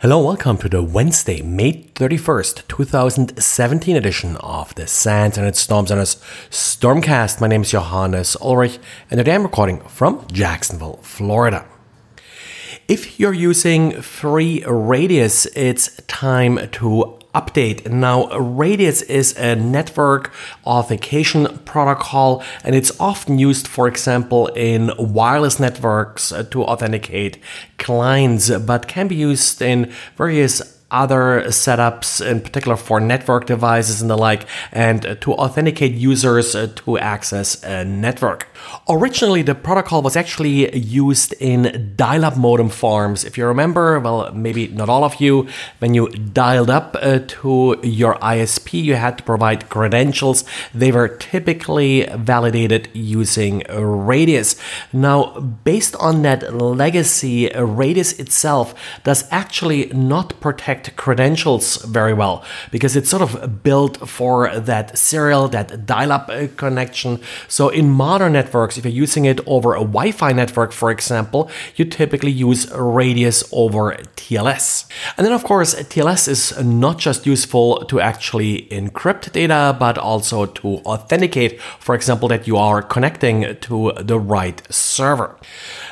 Hello, welcome to the Wednesday, May 31st, 2017 edition of the SANS Storm Center's Stormcast. My name is Johannes Ulrich, and today I'm recording from Jacksonville, Florida. If you're using FreeRADIUS, it's time to update. Now, Radius is a network authentication protocol, and it's often used, for example, in wireless networks to authenticate clients, but can be used in various other setups, in particular for network devices and the like, and to authenticate users to access a network. Originally, the protocol was actually used in dial up modem forms. If you remember, well, maybe not all of you, when you dialed up uh, to your ISP, you had to provide credentials. They were typically validated using Radius. Now, based on that legacy, Radius itself does actually not protect credentials very well because it's sort of built for that serial, that dial up uh, connection. So, in modern networks, if you're using it over a Wi Fi network, for example, you typically use Radius over TLS. And then, of course, TLS is not just useful to actually encrypt data, but also to authenticate, for example, that you are connecting to the right server.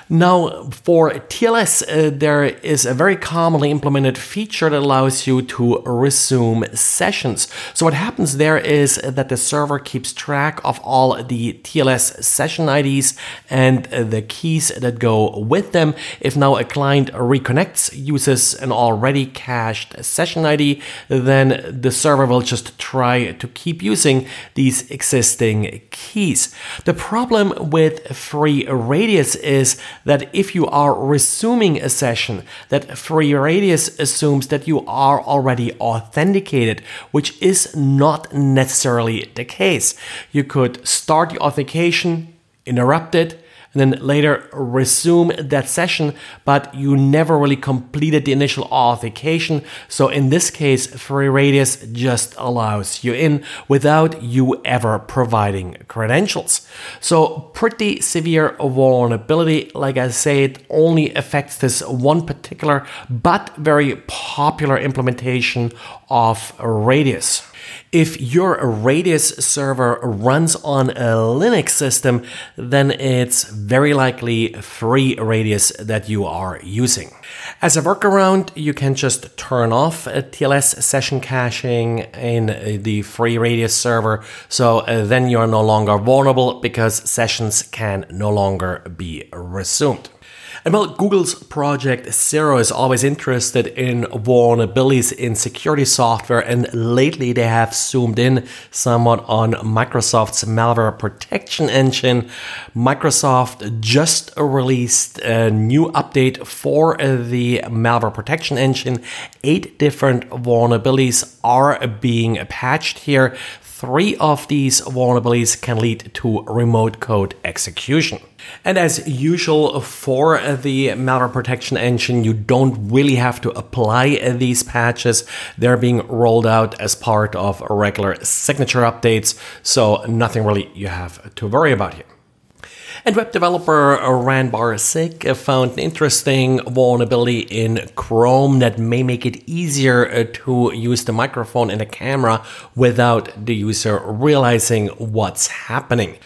Now, for TLS, uh, there is a very commonly implemented feature that allows you to resume sessions. So, what happens there is that the server keeps track of all the TLS session IDs and the keys that go with them. If now a client reconnects, uses an already cached session ID, then the server will just try to keep using these existing keys. The problem with FreeRADIUS is that if you are resuming a session, that FreeRADIUS assumes that you are already authenticated, which is not necessarily the case. You could start the authentication, interrupt it, and then later resume that session, but you never really completed the initial authentication. So in this case, FreeRADIUS just allows you in without you ever providing credentials. So pretty severe vulnerability. Like I said, only affects this one particular but very popular implementation of Radius. If your Radius server runs on a Linux system, then it's very likely FreeRADIUS that you are using. As a workaround, you can just turn off TLS session caching in the FreeRADIUS server, so uh, then you're no longer vulnerable because sessions can no longer be resumed. And well, Google's Project Zero is always interested in vulnerabilities in security software, and lately they have zoomed in somewhat on Microsoft's malware protection engine. Microsoft just released a new update for the malware protection engine. Eight different vulnerabilities are being patched here. Three of these vulnerabilities can lead to remote code execution. And as usual for the malware protection engine, you don't really have to apply these patches. They're being rolled out as part of regular signature updates, so nothing really you have to worry about here. And web developer Ran Bar-Zik found an interesting vulnerability in Chrome that may make it easier uh, to use the microphone and the camera without the user realizing what's happening.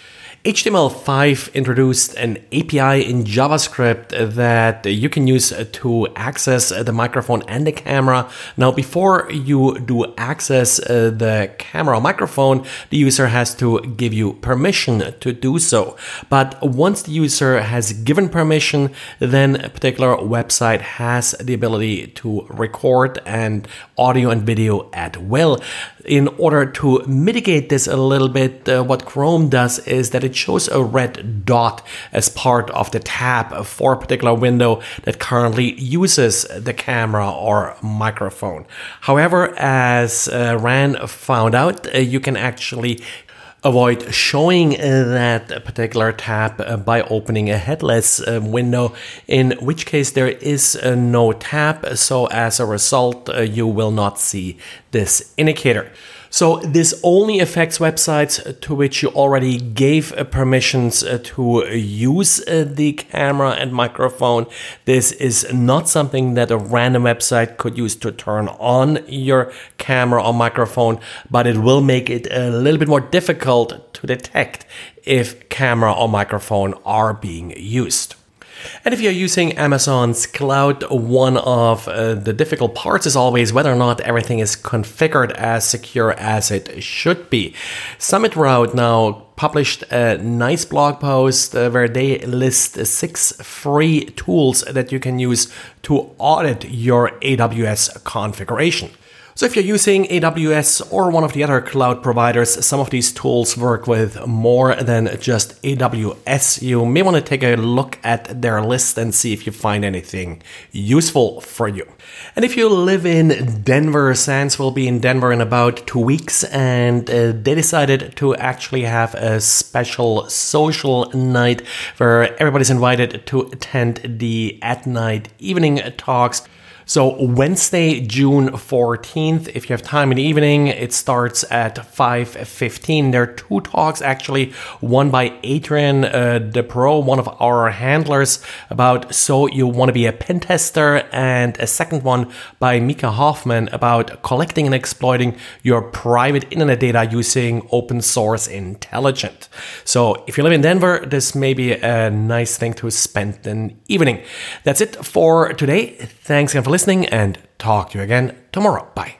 HTML5 introduced an API in JavaScript that you can use to access the microphone and the camera. Now, before you do access uh, the camera or microphone, the user has to give you permission to do so. But once the user has given permission, then a particular website has the ability to record and audio and video at will. In order to mitigate this a little bit, uh, what Chrome does is that it shows a red dot as part of the tab for a particular window that currently uses the camera or microphone. However, as uh, Ran found out, uh, you can actually avoid showing that particular tab uh, by opening a headless uh, window, in which case there is uh, no tab. So as a result, you will not see this indicator. So this only affects websites to which you already gave uh, permissions uh, to use uh, the camera and microphone. This is not something that a random website could use to turn on your camera or microphone, but it will make it a little bit more difficult to detect if camera or microphone are being used. And if you're using Amazon's cloud, one of uh, the difficult parts is always whether or not everything is configured as secure as it should be. Summit Route now published a nice blog post uh, where they list six free tools that you can use to audit your AWS configuration. So if you're using AWS or one of the other cloud providers, some of these tools work with more than just AWS. You may want to take a look at their list and see if you find anything useful for you. And if you live in Denver, SANS will be in Denver in about two weeks, and uh, they decided to actually have a special social night where everybody's invited to attend the at night evening talks so Wednesday, June 14th, if you have time in the evening, it starts at 5.15. There are two talks actually, one by Adrien uh, de Beaupré, one of our handlers about so you want to be a pen tester and a second one by Micah Hoffman about collecting and exploiting your private internet data using open source intelligent. So if you live in Denver, this may be a nice thing to spend an evening. That's it for today. Thanks again for listening and talk to you again tomorrow. Bye.